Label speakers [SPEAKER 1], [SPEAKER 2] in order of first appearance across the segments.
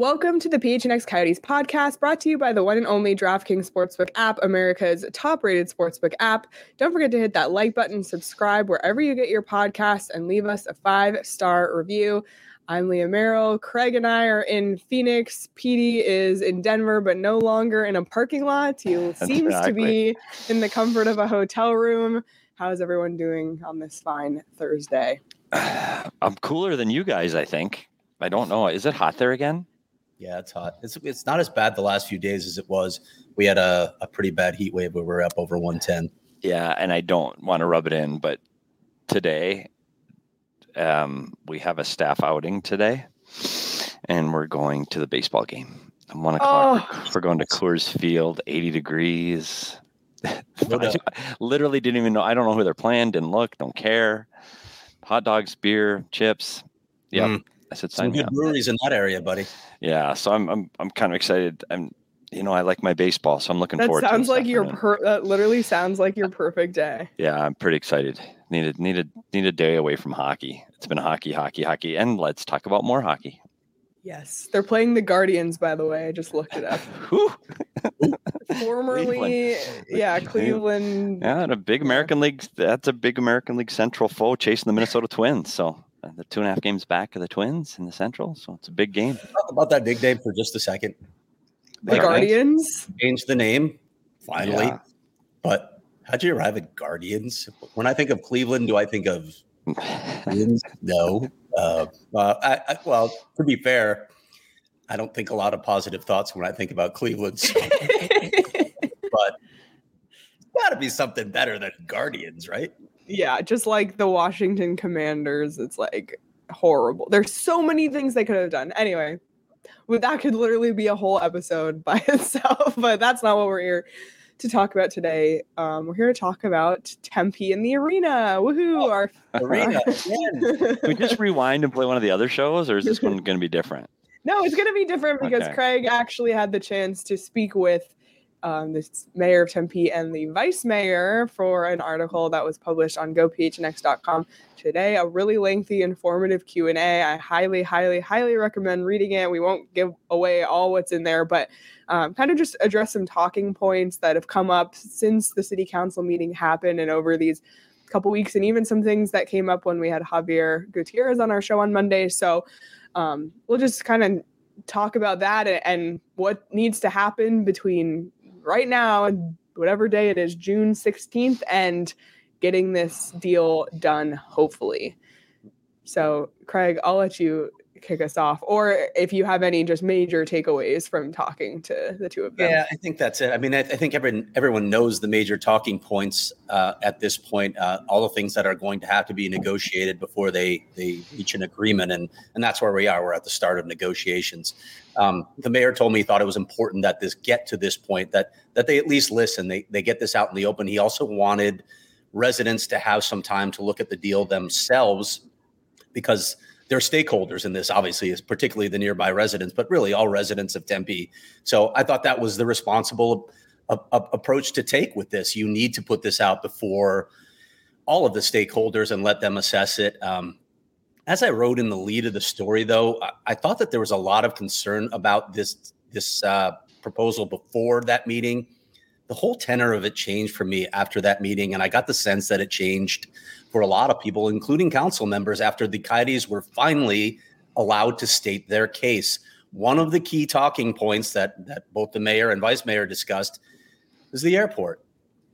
[SPEAKER 1] Welcome to the PHNX Coyotes podcast, brought to you by the one and only DraftKings Sportsbook app, America's top rated sportsbook app. Don't forget to hit that like button, subscribe wherever you get your podcasts, and leave us a five star review. I'm Leah Merrill. Craig and I are in Phoenix. PD is in Denver, but no longer in a parking lot. He seems to be in the comfort of a hotel room. How's everyone doing on this fine Thursday?
[SPEAKER 2] I'm cooler than you guys, I think. I don't know. Is it hot there again?
[SPEAKER 3] Yeah, it's hot. It's it's not as bad the last few days as it was. We had a, a pretty bad heat wave where we were up over 110.
[SPEAKER 2] Yeah, and I don't want to rub it in, but today um, we have a staff outing today, and we're going to the baseball game. At one o'clock,
[SPEAKER 1] Oh.
[SPEAKER 2] we're going to Coors Field, 80 degrees.
[SPEAKER 3] What
[SPEAKER 2] literally didn't even know. I don't know who they're playing. Didn't look. Don't care. Hot dogs, beer, chips. Yep.
[SPEAKER 3] Mm.
[SPEAKER 2] I said,
[SPEAKER 3] Some
[SPEAKER 2] sign me
[SPEAKER 3] good
[SPEAKER 2] up.
[SPEAKER 3] breweries in that area, buddy.
[SPEAKER 2] Yeah, so I'm I'm I'm kind of excited. I'm you know I like my baseball, so I'm looking
[SPEAKER 1] That
[SPEAKER 2] forward.
[SPEAKER 1] sounds
[SPEAKER 2] to this
[SPEAKER 1] like your per- that literally sounds like your perfect day.
[SPEAKER 2] Yeah, I'm pretty excited. Need a need a day away from hockey. It's been hockey, hockey, hockey, and let's talk about more hockey.
[SPEAKER 1] Yes, they're playing the Guardians. By the way, I just looked it up.
[SPEAKER 2] Whew.
[SPEAKER 1] Formerly, yeah, Cleveland.
[SPEAKER 2] Yeah, and a big American League. That's a big American League Central foe chasing the Minnesota Twins. So the two and a half games back of the Twins in the Central. So it's a big game.
[SPEAKER 3] Talk about that big name for just a second.
[SPEAKER 1] The
[SPEAKER 3] Like,
[SPEAKER 1] Guardians.
[SPEAKER 3] Changed the name finally,
[SPEAKER 2] Yeah.
[SPEAKER 3] but how'd you arrive at Guardians? When I think of Cleveland, do I think of Indians? no. Uh, uh, I, I, well, to be fair, I don't think a lot of positive thoughts when I think about Cleveland, so- but it's got to be something better than Guardians, right?
[SPEAKER 1] Yeah, just like the Washington Commanders. It's like horrible. There's so many things they could have done. Anyway, that could literally be a whole episode by itself, but that's not what we're here to talk about today. Um, we're here to talk about Tempe in the arena. Woohoo! Our
[SPEAKER 3] Arena.
[SPEAKER 2] Can we just rewind and play one of the other shows, or is this one going to be different?
[SPEAKER 1] No, it's going to be different because
[SPEAKER 2] Okay.
[SPEAKER 1] Craig actually had the chance to speak with um, the mayor of Tempe and the vice mayor for an article that was published on gophnx.com today. A really lengthy, informative Q and. I highly, highly, highly recommend reading it. We won't give away all what's in there, but um, kind of just address some talking points that have come up since the city council meeting happened and over these couple weeks, and even some things that came up when we had Javier Gutierrez on our show on Monday. So um, we'll just kind of talk about that and what needs to happen between right now whatever day it is, June 16th, and getting this deal done, hopefully. So, Craig, I'll let you kick us off, or if you have any just major takeaways from talking to the two of them.
[SPEAKER 3] Yeah, I think that's it. I mean, I, I think everyone everyone knows the major talking points uh, at this point. Uh, all the things that are going to have to be negotiated before they they reach an agreement, and and that's where we are. We're at the start of negotiations. Um, the mayor told me he thought it was important that this get to this point that that they at least listen. They they get this out in the open. He also wanted residents to have some time to look at the deal themselves because they're stakeholders in this, obviously, is particularly the nearby residents, but really all residents of Tempe. So I thought that was the responsible a, a- approach to take with this. You need to put this out before all of the stakeholders and let them assess it. Um, as I wrote in the lead of the story, though, I, I thought that there was a lot of concern about this this uh, proposal before that meeting. The whole tenor of it changed for me after that meeting. And I got the sense that it changed for a lot of people, including council members, after the Coyotes were finally allowed to state their case. One of the key talking points that, that both the mayor and vice mayor discussed is the airport.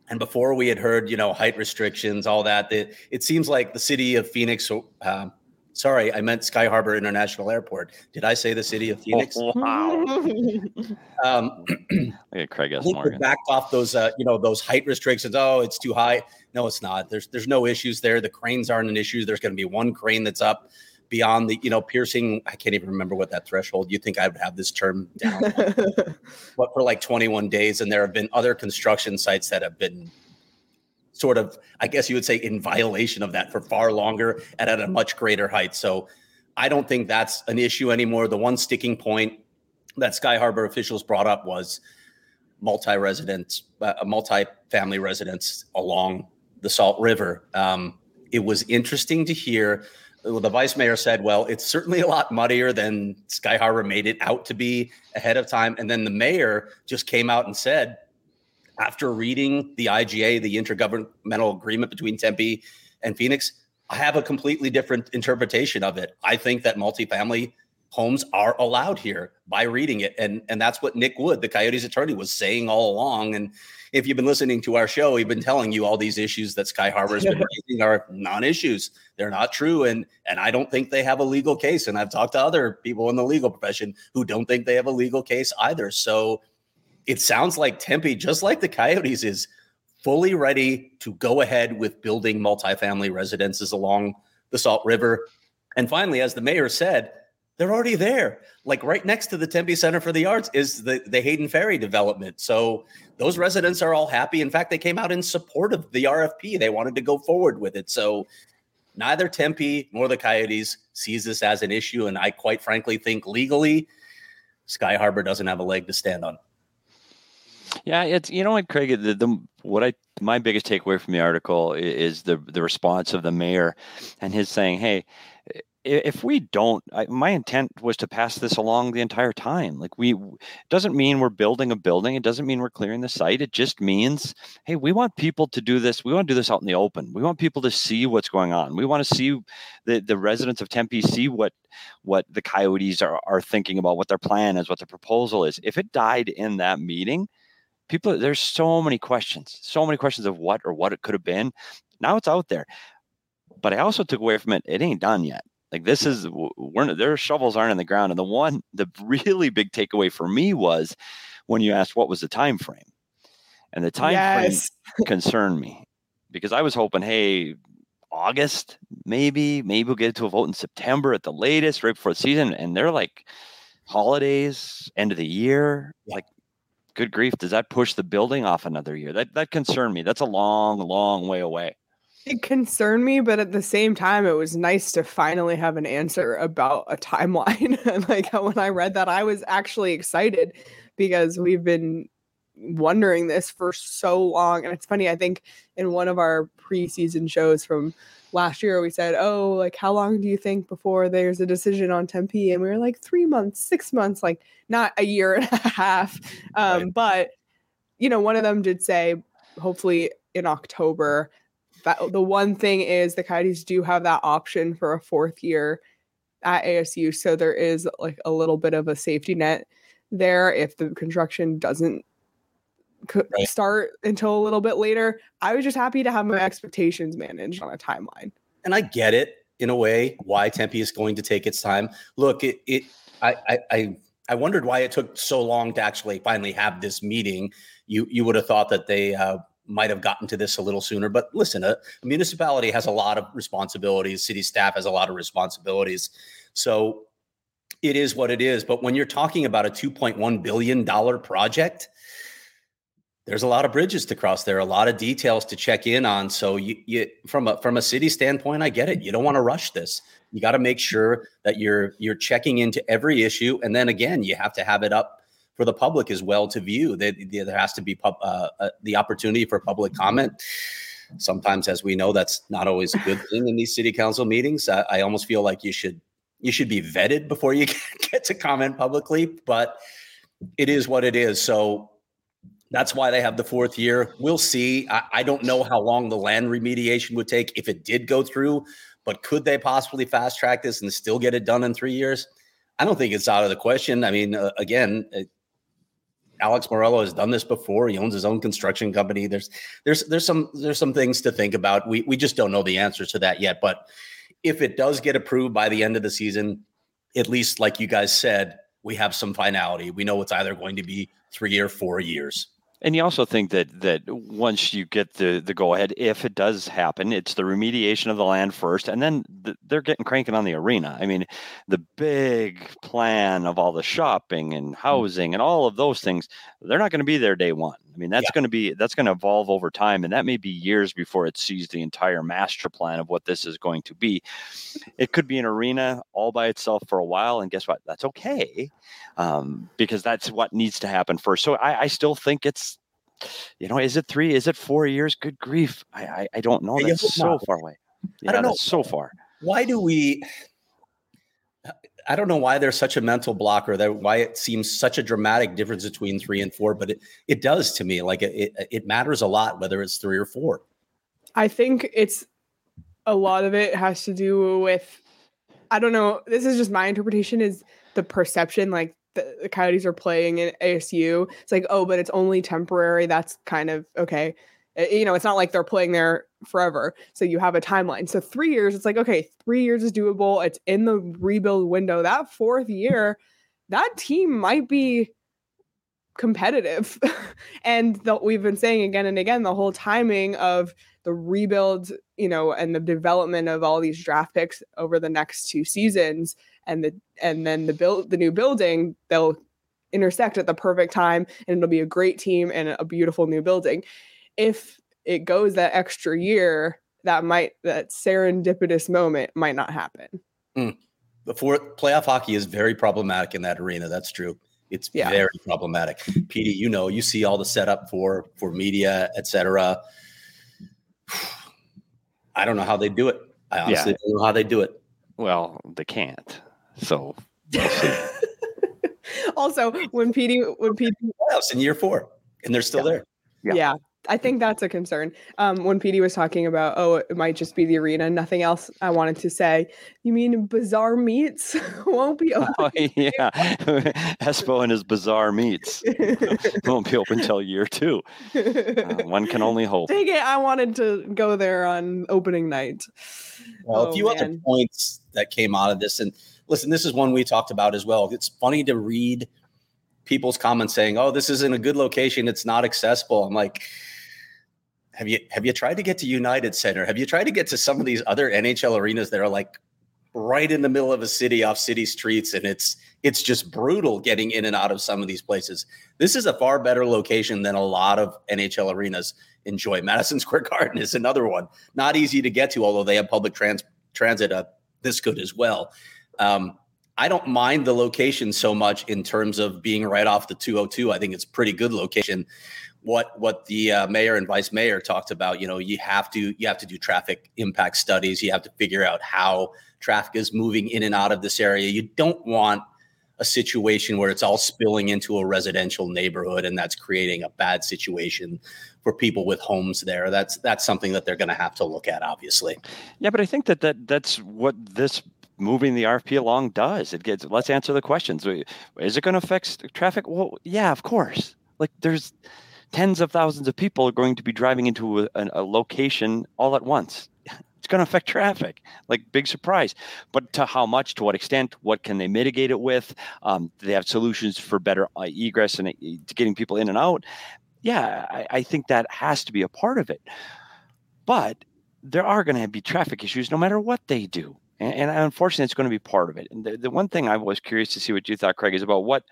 [SPEAKER 3] And before we had heard, you know, height restrictions, all that, it, it seems like the city of Phoenix, uh, sorry, I meant Sky Harbor International Airport. Did I say the city of Phoenix?
[SPEAKER 2] Oh, wow.
[SPEAKER 3] Um,
[SPEAKER 2] Look at Craig
[SPEAKER 3] I
[SPEAKER 2] S. Morgan.
[SPEAKER 3] backed off those, uh, you know, those height restrictions. Oh, it's too high. No, it's not. There's there's no issues there. The cranes aren't an issue. There's going to be one crane that's up beyond the, you know, piercing. I can't even remember what that threshold. You think I would have this term down? but for like 21 days, and there have been other construction sites that have been sort of, I guess you would say, in violation of that for far longer and at a much greater height. So I don't think that's an issue anymore. The one sticking point that Sky Harbor officials brought up was multi-resident, uh, multi-family residents along the Salt River. Um, it was interesting to hear. well, The vice mayor said, "Well, it's certainly a lot muddier than Sky Harbor made it out to be ahead of time." And then the mayor just came out and said, after reading the IGA, the intergovernmental agreement between Tempe and Phoenix, I have a completely different interpretation of it. I think that multifamily homes are allowed here by reading it. And, and that's what Nick Wood, the Coyotes attorney, was saying all along. And if you've been listening to our show, we've been telling you all these issues that Sky Harbor has been raising are non-issues. They're not true. And and I don't think they have a legal case. And I've talked to other people in the legal profession who don't think they have a legal case either. So it sounds like Tempe, just like the Coyotes, is fully ready to go ahead with building multifamily residences along the Salt River. And finally, as the mayor said, they're already there. Like right next to the Tempe Center for the Arts is the, the Hayden Ferry development. So those residents are all happy. In fact, they came out in support of the RFP. They wanted to go forward with it. So neither Tempe nor the Coyotes sees this as an issue. And I quite frankly think legally, Sky Harbor doesn't have a leg to stand on.
[SPEAKER 2] Yeah, it's you know what, Craig. The, the what I my biggest takeaway from the article is the the response of the mayor, and his saying, "Hey, if we don't, I, my intent was to pass this along the entire time. Like we, it doesn't mean we're building a building. It doesn't mean we're clearing the site. It just means, hey, we want people to do this. We want to do this out in the open. We want people to see what's going on. We want to see the the residents of Tempe see what what the coyotes are are thinking about, what their plan is, what the proposal is. If it died in that meeting." People there's so many questions so many questions of what or what it could have been now it's out there but i also took away from it it ain't done yet like this is we're their shovels aren't in the ground and the one the really big takeaway for me was when you asked what was the time frame and the time
[SPEAKER 1] yes.
[SPEAKER 2] frame concerned me because i was hoping hey august maybe maybe we'll get it to a vote in september at the latest right before the season and they're like holidays end of the year
[SPEAKER 3] Yeah.
[SPEAKER 2] like good grief, does that push the building off another year? That that concerned me. That's a long, long way away.
[SPEAKER 1] It concerned me, but at the same time, it was nice to finally have an answer about a timeline. and like when I read that, I was actually excited because we've been wondering this for so long. And it's funny, I think in one of our preseason shows from last year, we said, Oh, like, how long do you think before there's a decision on Tempe? And we were like, three months, six months, like not a year and a half. Um,
[SPEAKER 3] Right.
[SPEAKER 1] But, you know, one of them did say, hopefully in October. That the one thing is the Coyotes do have that option for a fourth year at ASU, so there is like a little bit of a safety net there if the construction doesn't
[SPEAKER 3] Right.
[SPEAKER 1] start until a little bit later. I was just happy to have my expectations managed on a timeline.
[SPEAKER 3] and I get it in a way why Tempe is going to take its time. Look, it, it I, I, I, I wondered why it took so long to actually finally have this meeting. You, you would have thought that they uh, might have gotten to this a little sooner. But listen, a, a municipality has a lot of responsibilities. City staff has a lot of responsibilities. So it is what it is. But when you're talking about a 2.1 billion dollar project, there's a lot of bridges to cross there, a lot of details to check in on. So you, you from a from a city standpoint, I get it. You don't want to rush this. You got to make sure that you're you're checking into every issue, and then again, you have to have it up for the public as well to view. That there has to be pub, uh, uh, the opportunity for public comment. Sometimes, as we know, that's not always a good thing in these city council meetings. I, I almost feel like you should you should be vetted before you get to comment publicly, but it is what it is. So That's why they have the fourth year. We'll see. I, I, don't know how long the land remediation would take if it did go through, but could they possibly fast track this and still get it done in three years? I don't think it's out of the question. I mean, uh, again, uh, Alex Meruelo has done this before. He owns his own construction company. There's there's there's some there's some things to think about. We we just don't know the answers to that yet. But if it does get approved by the end of the season, at least like you guys said, we have some finality. We know it's either going to be three or four years.
[SPEAKER 2] And you also think that that once you get the the go ahead, if it does happen, it's the remediation of the land first, and then the, they're getting cranking on the arena. I mean, the big plan of all the shopping and mm. housing and all of those things, they're not going to be there day one. I mean, that's yeah. going to be that's going to evolve over time, and that may be years before it sees the entire master plan of what this is going to be. It could be an arena all by itself for a while, and guess what? That's okay, um, because that's what needs to happen first. So I, I, still think it's, you know, is it three? Is it four years? Good grief, I I, I don't know. That's so far away. Yeah, I don't know. so far.
[SPEAKER 3] Why do we? I don't know why there's such a mental blocker that why it seems such a dramatic difference between three and four, but it, it does to me. Like it, it, it matters a lot whether it's three or four.
[SPEAKER 1] I think it's a lot of it has to do with I don't know. This is just my interpretation is the perception like the, the Coyotes are playing in ASU. It's like, oh, but it's only temporary. That's kind of okay. Eh, you know, it's not like they're playing there forever. So you have a timeline. So three years, it's like, okay, three years is doable. It's in the rebuild window. That fourth year, that team might be competitive. and the, we've been saying again and again the whole timing of the rebuild, you know, and the development of all these draft picks over the next two seasons and the and then the build the new building, they'll intersect at the perfect time and it'll be a great team and a beautiful new building if it goes that extra year, that might that serendipitous moment might not happen.
[SPEAKER 3] Mm. fourth playoff hockey is very problematic in that arena. That's true. It's yeah. very problematic. Petey, you know, you see all the setup for for media, etc. I don't know how they do it. I honestly yeah. don't know how they do it.
[SPEAKER 2] Well, they can't. So we'll
[SPEAKER 1] also, when Petey when Petey
[SPEAKER 3] playoffs in year four, and they're still
[SPEAKER 1] yeah.
[SPEAKER 3] there.
[SPEAKER 1] Yeah. yeah. I think that's a concern. Um, when Petey was talking about, oh, it might just be the arena, nothing else I wanted to say. You mean Bizarre Meats won't be open? Oh,
[SPEAKER 2] yeah. Espo and his Bizarre Meats won't be open until year two. Uh, one can only hope.
[SPEAKER 1] Dang it. I wanted to go there on opening night.
[SPEAKER 3] Well, oh, a few man. other points that came out of this. And listen, this is one we talked about as well. It's funny to read people's comments saying, oh, this isn't a good location. It's not accessible. I'm like, have you have you tried to get to United Center? Have you tried to get to some of these other NHL arenas that are like right in the middle of a city off city streets and it's it's just brutal getting in and out of some of these places. This is a far better location than a lot of NHL arenas enjoy. Madison Square Garden is another one. Not easy to get to although they have public trans- transit uh, this good as well. Um, I don't mind the location so much in terms of being right off the 202. I think it's pretty good location what what the uh, mayor and vice mayor talked about. You know, you have to you have to do traffic impact studies. You have to figure out how traffic is moving in and out of this area. You don't want a situation where it's all spilling into a residential neighborhood and that's creating a bad situation for people with homes there. That's that's something that they're going to have to look at, obviously.
[SPEAKER 2] Yeah, but I think that, that that's what this moving the RFP along does. It gets let's answer the questions. Is it going to affect traffic? Well, yeah, of course. Like there's tens of thousands of people are going to be driving into a, a location all at once. It's going to affect traffic, like big surprise. But to how much, to what extent, what can they mitigate it with? Um, they have solutions for better uh, egress and uh, getting people in and out. Yeah, I, I think that has to be a part of it. But there are going to be traffic issues no matter what they do. And, and, unfortunately, it's going to be part of it. And the, the one thing I was curious to see what you thought, Craig, is about what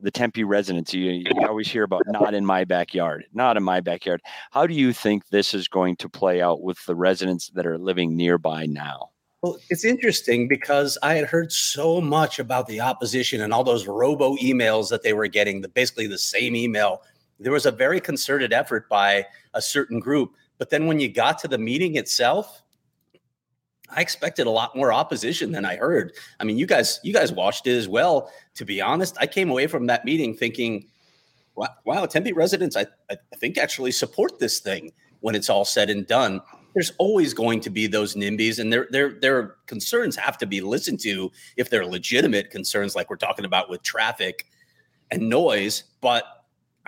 [SPEAKER 2] the Tempe residents, you, you always hear about not in my backyard, not in my backyard. How do you think this is going to play out with the residents that are living nearby now?
[SPEAKER 3] Well, it's interesting because I had heard so much about the opposition and all those robo emails that they were getting, the, basically the same email. There was a very concerted effort by a certain group. But then when you got to the meeting itself, I expected a lot more opposition than I heard. I mean, you guys, you guys watched it as well. To be honest, I came away from that meeting thinking, wow, Tempe residents, I, I think actually support this thing when it's all said and done. There's always going to be those NIMBYs, and their their their concerns have to be listened to if they're legitimate concerns, like we're talking about with traffic and noise. But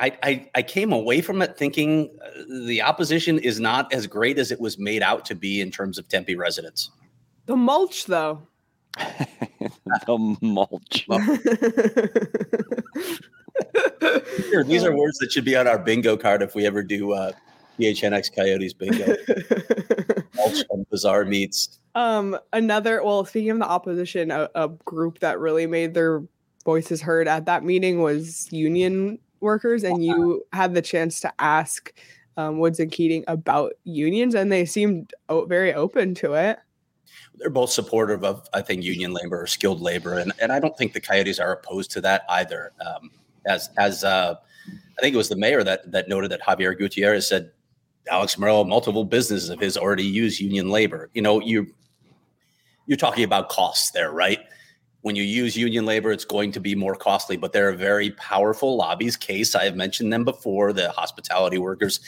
[SPEAKER 3] I, I, I came away from it thinking uh, the opposition is not as great as it was made out to be in terms of Tempe residents.
[SPEAKER 1] The mulch, though.
[SPEAKER 2] the mulch.
[SPEAKER 3] Here, these are words that should be on our bingo card if we ever do uh, PHNX Coyotes bingo. mulch and bizarre meats.
[SPEAKER 1] Um, another well, speaking of the opposition, a, a group that really made their voices heard at that meeting was union workers, and you had the chance to ask um, Woods and Keating about unions, and they seemed o- very open to it.
[SPEAKER 3] They're both supportive of, I think, union labor or skilled labor, and, and I don't think the Coyotes are opposed to that either. Um, as as uh, I think it was the mayor that that noted that Javier Gutierrez said Alex Meruelo, multiple businesses of his already use union labor. You know, you you're talking about costs there, right? When you use union labor, it's going to be more costly, but they're very powerful lobbies. Case I have mentioned them before. The hospitality workers,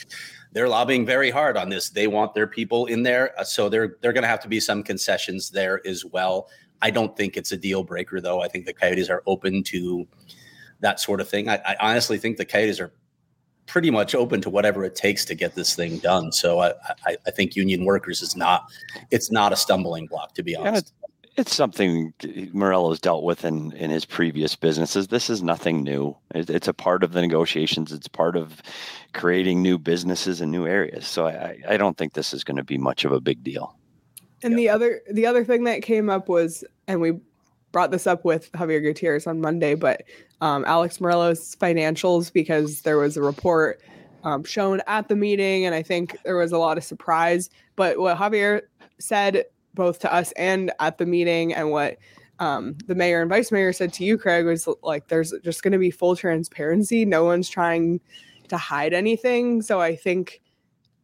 [SPEAKER 3] they're lobbying very hard on this. They want their people in there, uh, so they're they're going to have to be some concessions there as well. I don't think it's a deal breaker, though. I think the Coyotes are open to that sort of thing. I, I honestly think the Coyotes are pretty much open to whatever it takes to get this thing done. So I, I, I think union workers is not it's not a stumbling block to be honest.
[SPEAKER 2] Yeah, it's something Meruelo's dealt with in, in his previous businesses. This is nothing new. It, it's a part of the negotiations. It's part of creating new businesses in new areas. So I, I don't think this is going to be much of a big deal.
[SPEAKER 1] And yeah. the other the other thing that came up was, and we brought this up with Javier Gutierrez on Monday, but um, Alex Meruelo's financials because there was a report um, shown at the meeting, and I think there was a lot of surprise. But what Javier said both to us and at the meeting, and what um, the mayor and vice mayor said to you, Craig, was like, "There's just going to be full transparency. No one's trying to hide anything." So I think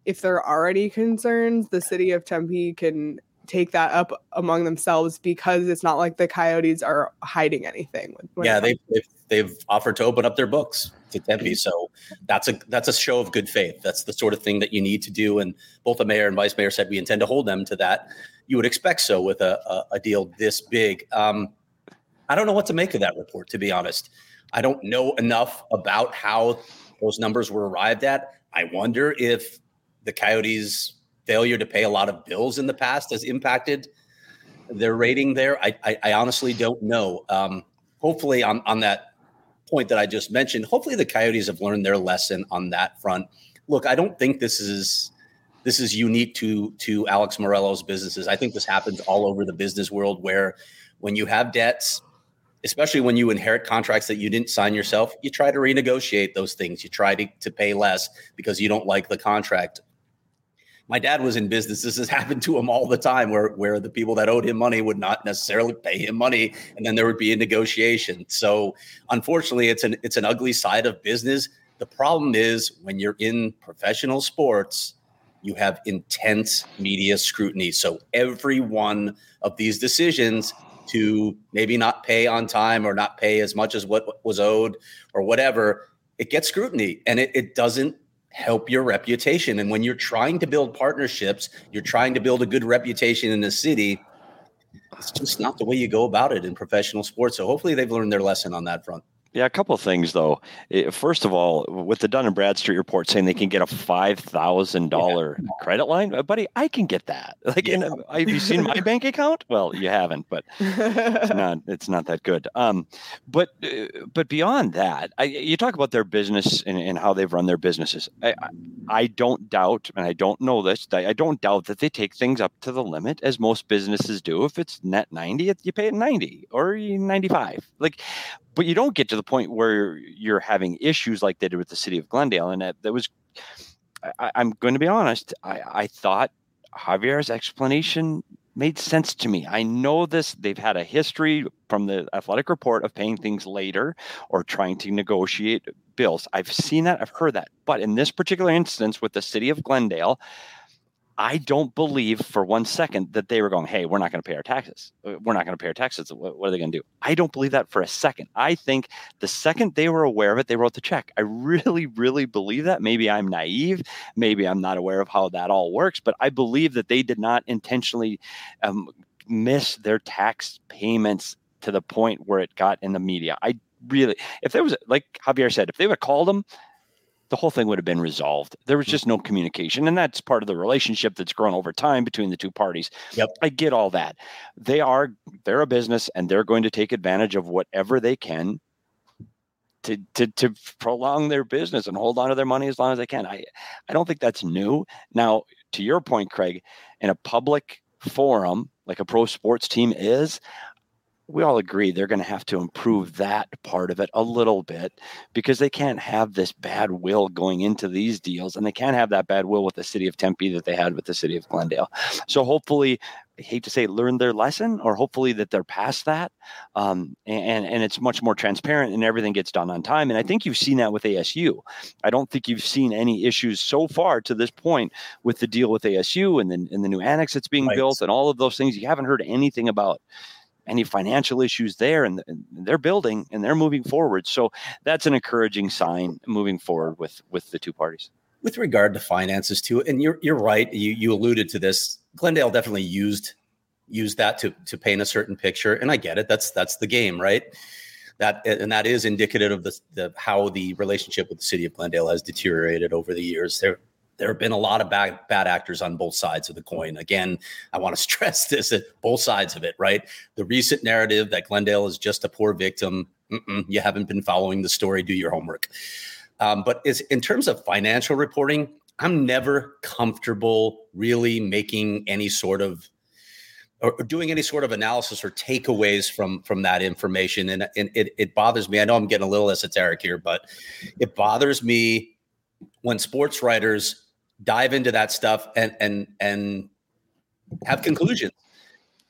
[SPEAKER 1] if there are already concerns, the city of Tempe can take that up among themselves because it's not like the coyotes are hiding anything.
[SPEAKER 3] yeah, they, they've, they've offered to open up their books to Tempe, so that's a that's a show of good faith. That's the sort of thing that you need to do. And both the mayor and vice mayor said we intend to hold them to that. You would expect so with a a, a deal this big. Um, I don't know what to make of that report, to be honest. I don't know enough about how those numbers were arrived at. I wonder if the Coyotes failure to pay a lot of bills in the past has impacted their rating there? I, I, I honestly don't know. Um, hopefully, on, on that point that I just mentioned, hopefully the Coyotes have learned their lesson on that front. Look, I don't think this is this is unique to to Alex Meruelo's businesses. I think this happens all over the business world where when you have debts, especially when you inherit contracts that you didn't sign yourself, you try to renegotiate those things. You try to, to pay less because you don't like the contract my dad was in business. This has happened to him all the time where, where the people that owed him money would not necessarily pay him money. And then there would be a negotiation. So unfortunately, it's an it's an ugly side of business. The problem is when you're in professional sports, you have intense media scrutiny. So every one of these decisions to maybe not pay on time or not pay as much as what was owed or whatever, it gets scrutiny and it, it doesn't help your reputation. And when you're trying to build partnerships, you're trying to build a good reputation in the city. It's just not the way you go about it in professional sports. So hopefully they've learned their lesson on that front.
[SPEAKER 2] Yeah, a couple of things though. First of all, with the Dun and Bradstreet report saying they can get a five thousand dollar credit line, uh, buddy, I can get that. Like, yeah. in, have you seen my bank account? Well, you haven't, but it's not it's not that good. Um, but uh, but beyond that, I, you talk about their business and, and how they've run their businesses. I, I don't doubt, and I don't know this. I don't doubt that they take things up to the limit, as most businesses do. If it's net ninety, you pay it ninety or ninety five. Like, but you don't get to the point where you're having issues like they did with the city of Glendale. And that, that was, I, am going to be honest, I, I thought Javier's explanation made sense to me. I know this, they've had a history from the athletic report of paying things later or trying to negotiate bills. I've seen that, I've heard that. But in this particular instance with the city of Glendale, I don't believe for one second that they were going, hey, we're not going to pay our taxes. Uh, we're not going to pay our taxes. What, are they going to do? I don't believe that for a second. I think the second they were aware of it, they wrote the check. I really, really believe that. Maybe I'm naive. Maybe I'm not aware of how that all works, but I believe that they did not intentionally um, miss their tax payments to the point where it got in the media. I really, if there was, like Javier said, if they would have called them, the whole thing would have been resolved. There was hmm. just no communication, and that's part of the relationship that's grown over time between the two parties.
[SPEAKER 3] Yep.
[SPEAKER 2] I get all that. They are they're a business, and they're going to take advantage of whatever they can to to to prolong their business and hold on to their money as long as they can. I I don't think that's new. Now, to your point, Craig, in a public forum like a pro sports team is, we all agree they're going to have to improve that part of it a little bit because they can't have this bad will going into these deals and they can't have that bad will with the city of Tempe that they had with the city of Glendale. So hopefully, I hate to say learn their lesson or hopefully that they're past that. Um, and, and it's much more transparent and everything gets done on time. And I think you've seen that with ASU. I don't think you've seen any issues so far to this point with the deal with ASU and then and the new annex that's being right. built and all of those things. You haven't heard anything about any financial issues there and, and, they're building and they're moving forward. So that's an encouraging sign moving forward with with the two parties.
[SPEAKER 3] With regard to finances too and you're you're right you you alluded to this glendale definitely used used that to to paint a certain picture and i get it that's that's the game right? That and that is indicative of the, the how the relationship with the city of glendale has deteriorated over the years. There there have been a lot of bad bad actors on both sides of the coin. Again, I want to stress this: at both sides of it, right? The recent narrative that Glendale is just a poor victim. you haven't been following the story. Do your homework. Um, but is in terms of financial reporting, I'm never comfortable really making any sort of or doing any sort of analysis or takeaways from from that information and, and it, it bothers me i know i'm getting a little esoteric here but it bothers me when sports writers dive into that stuff and and and have conclusions.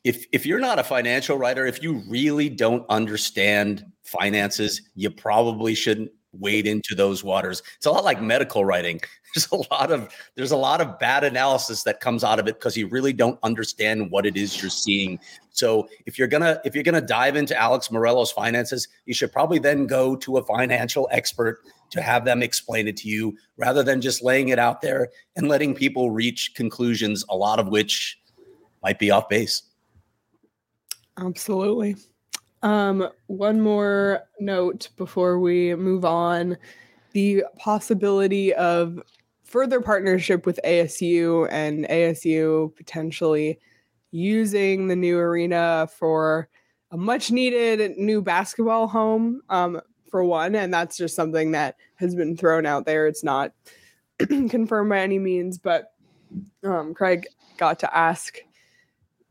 [SPEAKER 3] If if you're not a financial writer, if you really don't understand finances, you probably shouldn't wade into those waters. It's a lot like medical writing. There's a lot of there's a lot of bad analysis that comes out of it because you really don't understand what it is you're seeing. So if you're gonna if you're gonna dive into Alex Meruelo's finances, you should probably then go to a financial expert to have them explain it to you rather than just laying it out there and letting people reach conclusions, a lot of which might be off base.
[SPEAKER 1] Absolutely. Um, one more note before we move on the possibility of further partnership with ASU and ASU potentially using the new arena for a much needed new basketball home. Um, for one, and that's just something that has been thrown out there. It's not confirmed by any means, but um, Craig got to ask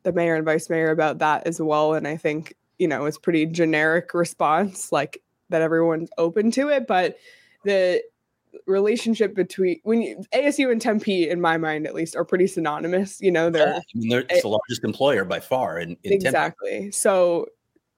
[SPEAKER 1] the mayor and vice mayor about that as well, and I think you know it's pretty generic response, like that everyone's open to it, but the relationship between when you, ASU and Tempe, in my mind at least, are pretty synonymous. You know, they're,
[SPEAKER 3] I mean, they're eh it's the largest employer by far in, in
[SPEAKER 1] exactly.
[SPEAKER 3] Tempe.
[SPEAKER 1] So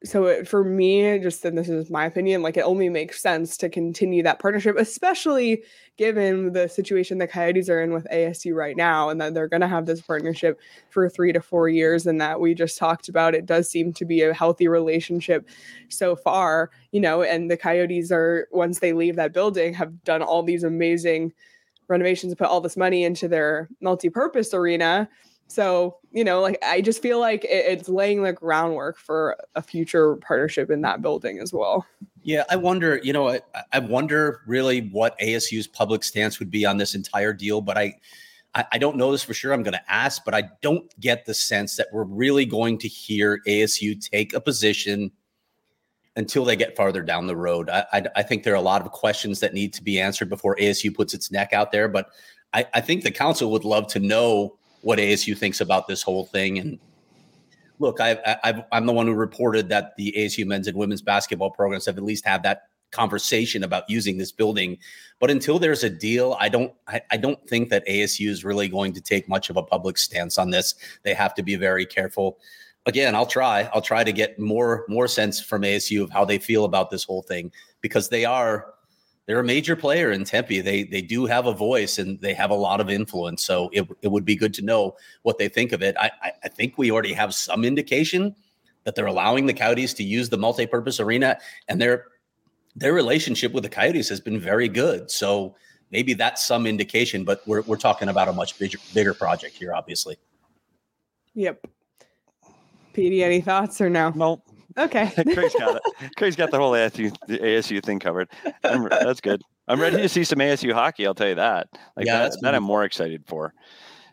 [SPEAKER 1] so it, for me just and this is my opinion like it only makes sense to continue that partnership especially given the situation the coyotes are in with asu right now and that they're going to have this partnership for three to four years and that we just talked about. It does seem to be a healthy relationship so far you know and the coyotes are once they leave that building have done all these amazing renovations put all this money into their multi-purpose arena so, you know, like I just feel like it, it's laying the groundwork for a future partnership in that building as well.
[SPEAKER 3] Yeah, I wonder, you know, I, I wonder really what ASU's public stance would be on this entire deal, but I I, don't know this for sure. I'm going to ask, but I don't get the sense that we're really going to hear ASU take a position until they get farther down the road. I, I, I, think there are a lot of questions that need to be answered before ASU puts its neck out there. But I, I think the council would love to know what ASU thinks about this whole thing. And look, I, I, I'm the one who reported that the ASU men's and women's basketball programs have at least had that conversation about using this building. But until there's a deal, I don't I, I, don't think that ASU is really going to take much of a public stance on this. They have to be very careful. Again, I'll try. I'll try to get more more sense from ASU of how they feel about this whole thing because they are they're a major player in Tempe. They they do have a voice and they have a lot of influence. So it, it would be good to know what they think of it. I, I, I think we already have some indication that they're allowing the Coyotes to use the multi-purpose arena, and their their relationship with the Coyotes has been very good. So maybe that's some indication. But we're we're talking about a much bigger bigger project here, obviously.
[SPEAKER 1] Yep. PD, any thoughts or no?
[SPEAKER 2] No.
[SPEAKER 1] Okay.
[SPEAKER 2] Craig's got it. Craig's got the whole ASU, the ASU thing covered. I'm, that's good. I'm ready to see some ASU hockey. I'll tell you that. Like
[SPEAKER 3] Yeah,
[SPEAKER 2] that,
[SPEAKER 3] that's
[SPEAKER 2] that I'm more excited for.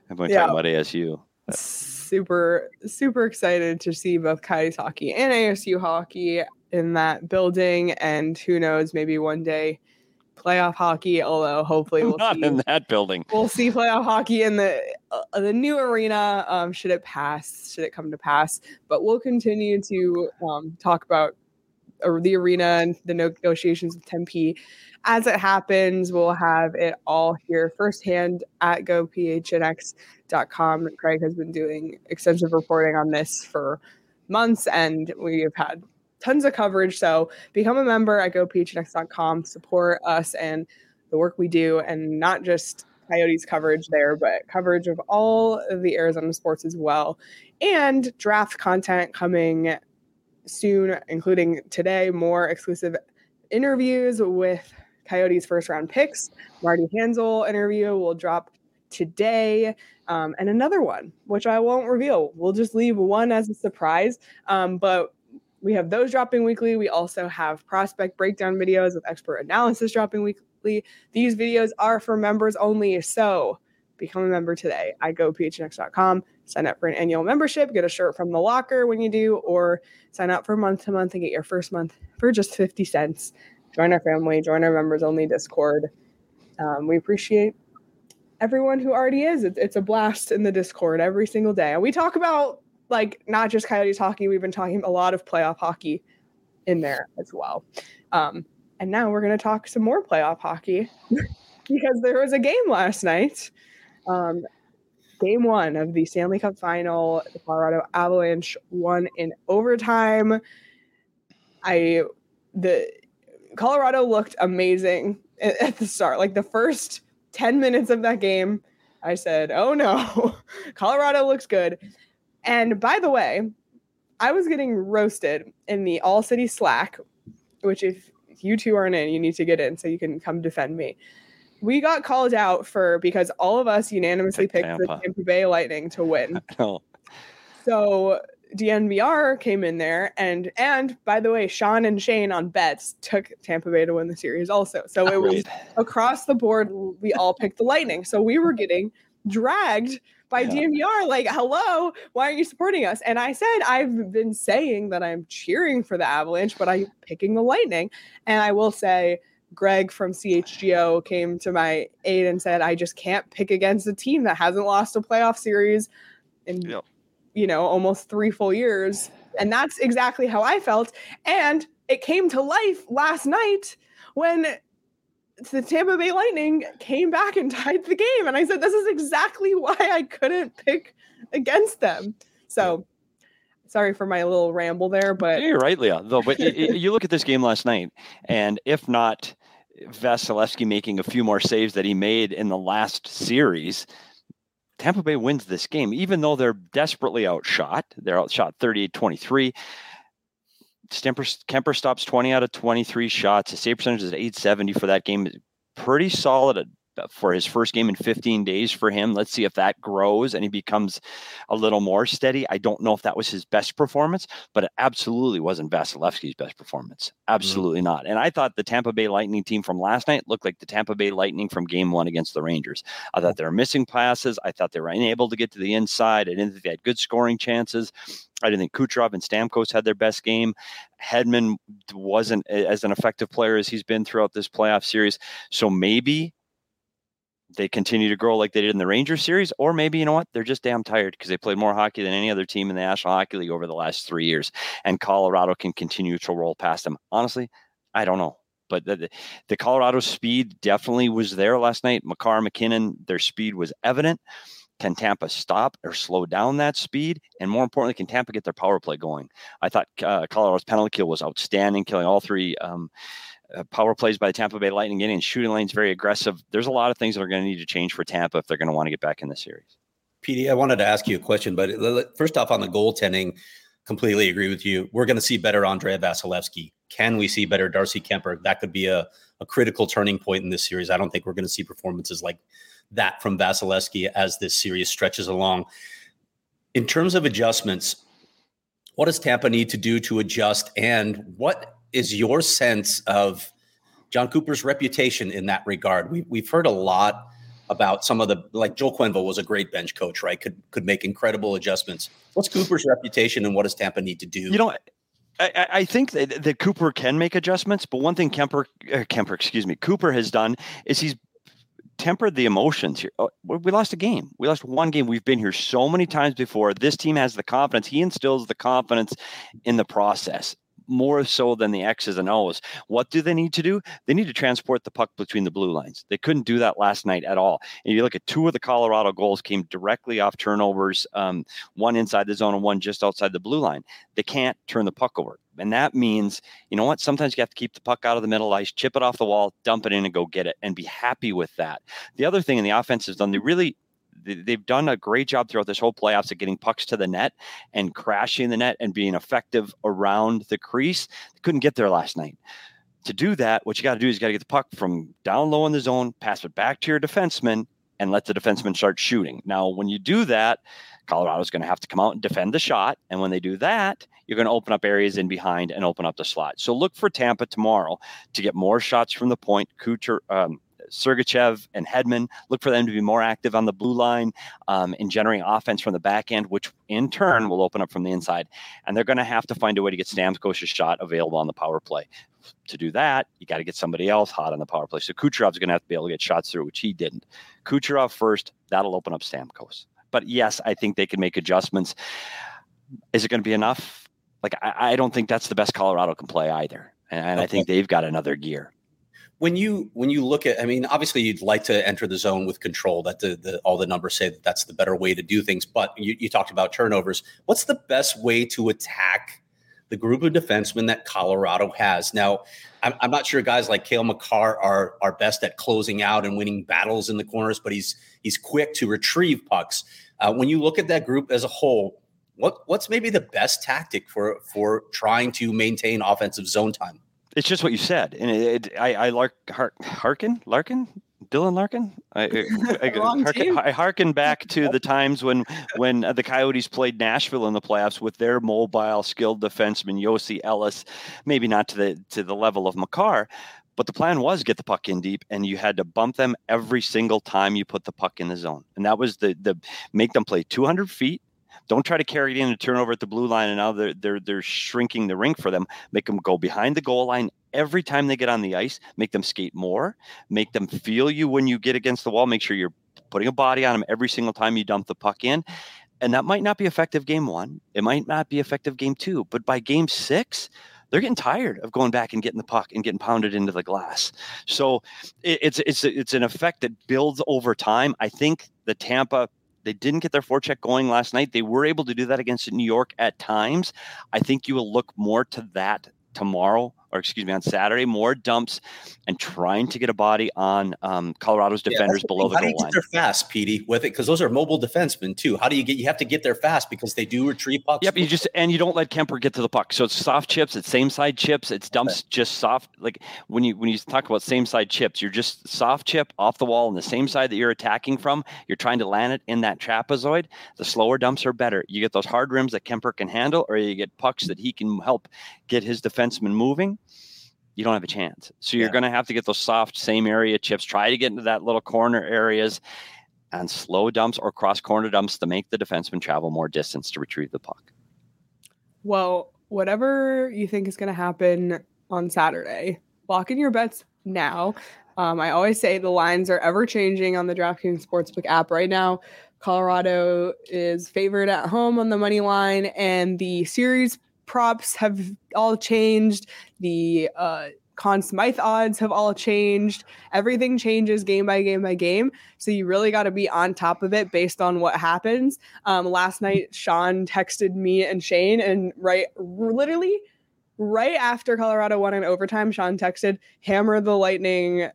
[SPEAKER 2] I'm going to
[SPEAKER 1] Yeah.
[SPEAKER 2] talk about ASU.
[SPEAKER 1] super super excited to see both Coyotes hockey and ASU hockey in that building, and who knows, maybe one day playoff hockey. Although hopefully we'll
[SPEAKER 2] Not
[SPEAKER 1] see,
[SPEAKER 2] in that building.
[SPEAKER 1] we'll see playoff hockey in the uh, the new arena. Um, should it pass? Should it come to pass? But we'll continue to um, talk about uh, the arena and the negotiations with Tempe as it happens. We'll have it all here firsthand at gophnx.com. Craig has been doing extensive reporting on this for months, and we have had tons of coverage. So become a member at gophnx.com, support us and the work we do, and not just Coyotes coverage there, but coverage of all of the Arizona sports as well, and draft content coming soon, including today, more exclusive interviews with Coyotes first round picks. Marty Hansel interview will drop today, um, and another one, which I won't reveal. We'll just leave one as a surprise. Um, but we have those dropping weekly. We also have prospect breakdown videos with expert analysis dropping weekly. These videos are for members only. So become a member today I go phnx.com, Sign up for an annual membership, get a shirt from the locker when you do, or sign up for month to month and get your first month for just 50 cents. Join our family, join our members only Discord. Um, we appreciate everyone who already is. It's, it's a blast in the Discord every single day. And we talk about like not just Coyotes hockey, we've been talking a lot of playoff hockey in there as well. Um, and now we're going to talk some more playoff hockey because there was a game last night. Um, game one of the Stanley Cup final. The Colorado Avalanche won in overtime. I the Colorado looked amazing at, at the start. Like the first 10 minutes of that game, I said, "Oh no. Colorado looks good." And by the way, I was getting roasted in the All City Slack, which if you two aren't in, you need to get in so you can come defend me. We got called out for because all of us unanimously
[SPEAKER 2] Pick
[SPEAKER 1] picked the
[SPEAKER 2] Tampa.
[SPEAKER 1] Tampa Bay Lightning to win. So DNVR came in there and and by the way, Sean and Shane on bets took Tampa Bay to win the series also. So it was across the board we all picked the Lightning. So we were getting dragged by
[SPEAKER 2] Yeah.
[SPEAKER 1] DNVR like, "Hello, why aren't you supporting us?" And I said I've been saying that I'm cheering for the Avalanche, but I'm picking the Lightning. And I will say Greg from CHGO came to my aid and said, I just can't pick against a team that hasn't lost a playoff series in,
[SPEAKER 2] Yep.
[SPEAKER 1] you know, almost three full years. And that's exactly how I felt. And it came to life last night when the Tampa Bay Lightning came back and tied the game. And I said, this is exactly why I couldn't pick against them. So sorry for my little ramble there, but
[SPEAKER 2] Yeah, You're right, Leah. Though, but y- y- you look at this game last night, and if not Vasilevskiy making a few more saves that he made in the last series, Tampa Bay wins this game, even though they're desperately outshot. They're outshot 38 23. Stemper, Kuemper stops 20 out of 23 shots. His save percentage is 870 for that game. Pretty solid at- for his first game in 15 days for him. Let's see if that grows and he becomes a little more steady. I don't know if that was his best performance, but it absolutely wasn't Vasilevskiy's best performance. Mm-hmm. Absolutely not. And I thought the Tampa Bay Lightning team from last night looked like the Tampa Bay Lightning from game one against the Rangers. I thought mm-hmm. they were missing passes. I thought they were unable to get to the inside. I didn't think they had good scoring chances. I didn't think Kucherov and Stamkos had their best game. Hedman wasn't as an effective player as he's been throughout this playoff series. So maybe they continue to grow like they did in the Rangers series, or maybe you know what, they're just damn tired because they played more hockey than any other team in the National Hockey League over the last three years, and Colorado can continue to roll past them. Honestly, I don't know. But the, the- Colorado speed definitely was there last night. Makar, MacKinnon, their speed was evident. Can Tampa stop or slow down that speed? And more importantly, can Tampa get their power play going? I thought uh, Colorado's penalty kill was outstanding, killing all three um, uh, power plays by the Tampa Bay Lightning getting shooting lanes very aggressive. There's a lot of things that are going to need to change for Tampa if they're going to want to get back in the series.
[SPEAKER 3] PD, I wanted to ask you a question, but first off, on the goaltending, completely agree with you. We're going to see better Andrei Vasilevskiy. Can we see better Darcy Kuemper? That could be a, a critical turning point in this series. I don't think we're going to see performances like that from Vasilevskiy as this series stretches along. In terms of adjustments, what does Tampa need to do to adjust? And what is your sense of Jon Cooper's reputation in that regard? We, we've heard a lot about some of the like Joel Quenneville was a great bench coach, right? Could could make incredible adjustments. What's Cooper's reputation, and what does Tampa need to do?
[SPEAKER 2] You know, I, I think that, that, Cooper can make adjustments, but one thing Kuemper, uh, Kuemper, excuse me, Cooper has done is he's tempered the emotions here. Oh, we lost a game. We lost one game. We've been here so many times before. This team has the confidence. He instills the confidence in the process more so than the X's and O's. What do they need to do? They need to transport the puck between the blue lines. They couldn't do that last night at all. And you look at two of the Colorado goals came directly off turnovers, um, one inside the zone and one just outside the blue line. They can't turn the puck over. And that means, you know what? Sometimes you have to keep the puck out of the middle ice, chip it off the wall, dump it in, and go get it, and be happy with that. The other thing in the offense is done, they really they've done a great job throughout this whole playoffs of getting pucks to the net and crashing the net and being effective around the crease. They couldn't get there last night. To do that, what you got to do is you got to get the puck from down low in the zone, pass it back to your defenseman, and let the defenseman start shooting. Now, when you do that, Colorado's going to have to come out and defend the shot. And when they do that, you're going to open up areas in behind and open up the slot. So look for Tampa tomorrow to get more shots from the point. Kucher, um, Sergachev and Hedman. Look for them to be more active on the blue line um, in generating offense from the back end, which in turn will open up from the inside. And they're going to have to find a way to get Stamkos's shot available on the power play. To do that, you got to get somebody else hot on the power play. So Kucherov's going to have to be able to get shots through, which he didn't. Kucherov first, that'll open up Stamkos. But yes, I think they can make adjustments. Is it going to be enough? Like, I, I don't think that's the best Colorado can play either. And, and okay. I think they've got another gear
[SPEAKER 3] when you when you look at i mean obviously you'd like to enter the zone with control that the, the all the numbers say that that's the better way to do things but you, you talked about turnovers. What's the best way to attack the group of defensemen that colorado has? Now i'm, I'm not sure guys like Cale Makar are are best at closing out and winning battles in the corners but he's he's quick to retrieve pucks. Uh, when you look at that group as a whole what what's maybe the best tactic for for trying to maintain offensive zone time
[SPEAKER 2] it's just what you said, and it, it, I, I lark, har, Harkin, Larkin, Dylan Larkin. I, I, harken, I harken back to the times when when the Coyotes played Nashville in the playoffs with their mobile, skilled defenseman Josi Ellis. Maybe not to the to the level of Makar, but the plan was get the puck in deep, and you had to bump them every single time you put the puck in the zone, and that was the the make them play 200 feet don't try to carry it in and turn over at the blue line, and now they're they're they're shrinking the rink for them. Make them go behind the goal line every time they get on the ice. Make them skate more. Make them feel you when you get against the wall. Make sure you're putting a body on them every single time you dump the puck in. And that might not be effective game one. It might not be effective game two, but by game six, they're getting tired of going back and getting the puck and getting pounded into the glass. So it, it's it's it's an effect that builds over time. I think the Tampa they didn't get their forecheck going last night. They were able to do that against New York at times. I think you will look more to that tomorrow or excuse me, on Saturday, more dumps and trying to get a body on um, Colorado's defenders yeah, below the,
[SPEAKER 3] How
[SPEAKER 2] goal
[SPEAKER 3] do you
[SPEAKER 2] line.
[SPEAKER 3] get there fast, Petey, with it? Because those are mobile defensemen too. How do you get? You have to get there fast because they do retrieve pucks.
[SPEAKER 2] Yep, you just and you don't let Kuemper get to the puck. So it's soft chips, it's same side chips, it's dumps, okay. just soft. Like when you when you talk about same side chips, you're just soft chip off the wall on the same side that you're attacking from. You're trying to land it in that trapezoid. The slower dumps are better. You get those hard rims that Kuemper can handle, or you get pucks that he can help get his defenseman moving you don't have a chance. So you're yeah. going to have to get those soft same area chips, try to get into that little corner areas and slow dumps or cross corner dumps to make the defenseman travel more distance to retrieve the puck.
[SPEAKER 1] Well, whatever you think is going to happen on Saturday, lock in your bets now. Um, I always say the lines are ever changing on the DraftKings Sportsbook app right now. Colorado is favored at home on the money line, and the series props have all changed. The uh, Conn Smythe odds have all changed. Everything changes game by game by game. So you really got to be on top of it based on what happens. Um, last night, Sean texted me and Shane, and right, literally right after Colorado won in overtime, Sean texted, "Hammer the Lightning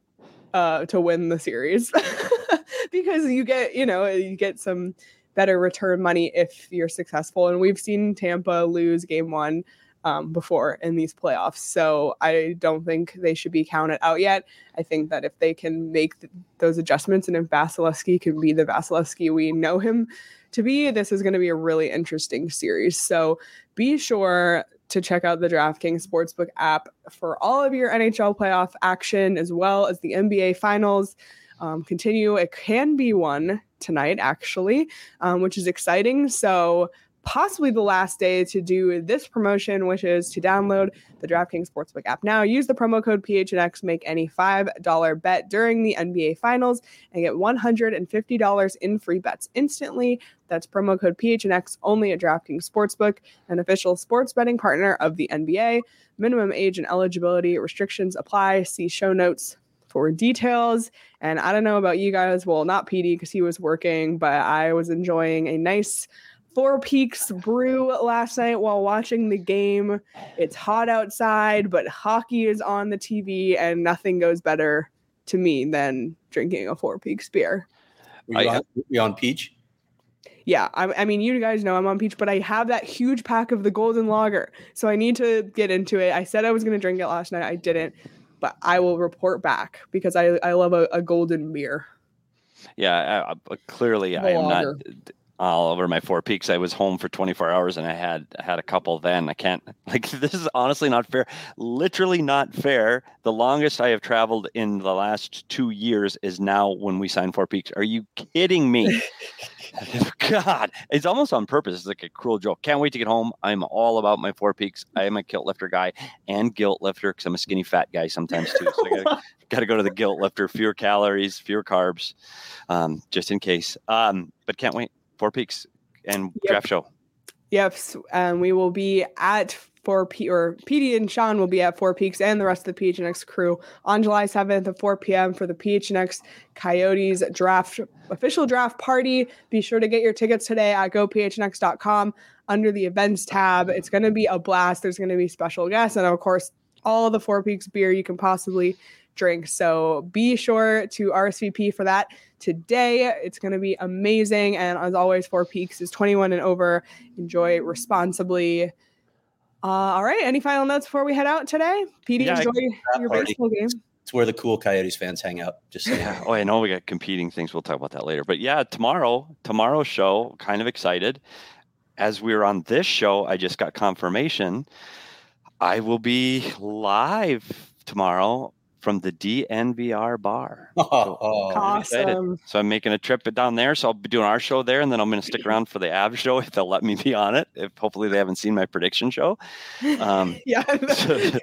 [SPEAKER 1] uh, to win the series," because you get you know you get some better return money if you're successful. And we've seen Tampa lose game one um, before in these playoffs. So I don't think they should be counted out yet. I think that if they can make th- those adjustments and if Vasilevskiy can be the Vasilevskiy we know him to be, this is going to be a really interesting series. So be sure to check out the DraftKings Sportsbook app for all of your NHL playoff action as well as the NBA Finals. Um, continue. It can be won tonight, actually, um, which is exciting. So possibly the last day to do this promotion, which is to download the DraftKings Sportsbook app now. Use the promo code PHNX, make any $5 bet during the NBA Finals, and get $150 in free bets instantly. That's promo code PHNX only at DraftKings Sportsbook, an official sports betting partner of the NBA. Minimum age and eligibility restrictions apply. See show notes for details. And I don't know about you guys, well, not PD because he was working, but I was enjoying a nice Four Peaks brew last night while watching the game. It's hot outside, but hockey is on the TV, and nothing goes better to me than drinking a Four Peaks beer.
[SPEAKER 3] Were you, on, were you on Peach?
[SPEAKER 1] Yeah, I, I, mean, you guys know I'm on Peach, but I have that huge pack of the Golden Lager, so I need to get into it. I said I was going to drink it last night, I didn't, but I will report back because I, I love a, a golden beer.
[SPEAKER 2] Yeah, I, I, clearly I am not all over my four peaks. I was home for 24 hours and I had I had a couple then. I can't like this is honestly not fair. Literally not fair. The longest I have traveled in the last two years is now when we signed four peaks. Are you kidding me? God, it's almost on purpose. It's like a cruel joke. Can't wait to get home. I'm all about my four peaks. I am a Kilt Lifter guy and Kilt Lifter because I'm a skinny fat guy sometimes too. So I gotta, gotta, go to the Kilt Lifter. Fewer calories, fewer carbs, um, just in case. Um, but can't wait. Four Peaks and yep. draft show.
[SPEAKER 1] Yep. Um, we will be at Four P or PD and Sean will be at Four Peaks and the rest of the PHNX crew on July 7th at 4 p.m. for the PHNX Coyotes draft official draft party. Be sure to get your tickets today at gophnx.com under the events tab. It's going to be a blast. There's going to be special guests and of course all the Four Peaks beer you can possibly drink. So be sure to RSVP for that today. It's going to be amazing. And as always, Four Peaks is 21 and over. Enjoy responsibly. Uh, all right. Any final notes before we head out today? PD, yeah, enjoy your party. baseball game.
[SPEAKER 3] It's where the cool Coyotes fans hang out. Just so
[SPEAKER 2] yeah. Oh, I know we got competing things. We'll talk about that later. But yeah, tomorrow, tomorrow's show, kind of excited. As we are on this show, I just got confirmation. I will be live tomorrow from the DNVR bar.
[SPEAKER 3] Oh, so,
[SPEAKER 1] oh, awesome.
[SPEAKER 2] So I'm making a trip down there. So I'll be doing our show there, and then I'm going to stick around for the Av show if they'll let me be on it. If hopefully they haven't seen my prediction show.
[SPEAKER 1] Um, yeah. so,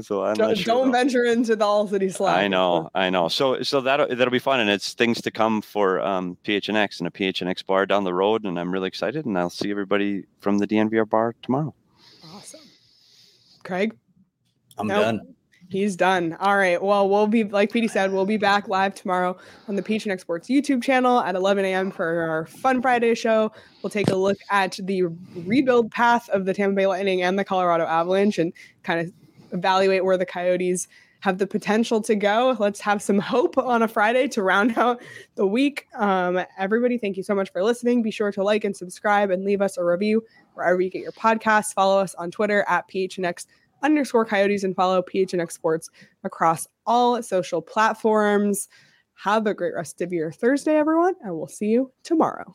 [SPEAKER 1] so I'm don't, sure don't venture into the All City Slide.
[SPEAKER 2] I know, I know. So so that that'll be fun, and it's things to come for um, PHNX and a PHNX bar down the road, and I'm really excited. And I'll see everybody from the DNVR bar tomorrow.
[SPEAKER 1] Awesome, Craig.
[SPEAKER 3] I'm nope. done.
[SPEAKER 1] He's done. All right. Well, we'll be like Petey said, we'll be back live tomorrow on the Peach PHNX Sports YouTube channel at 11 a.m. for our Fun Friday show. We'll take a look at the rebuild path of the Tampa Bay Lightning and the Colorado Avalanche and kind of evaluate where the Coyotes have the potential to go. Let's have some hope on a Friday to round out the week. Um, everybody, thank you so much for listening. Be sure to like and subscribe and leave us a review wherever you get your podcasts. Follow us on Twitter at PHNX underscore coyotes and follow PHNX Sports across all social platforms. Have a great rest of your Thursday, everyone, and we'll see you tomorrow.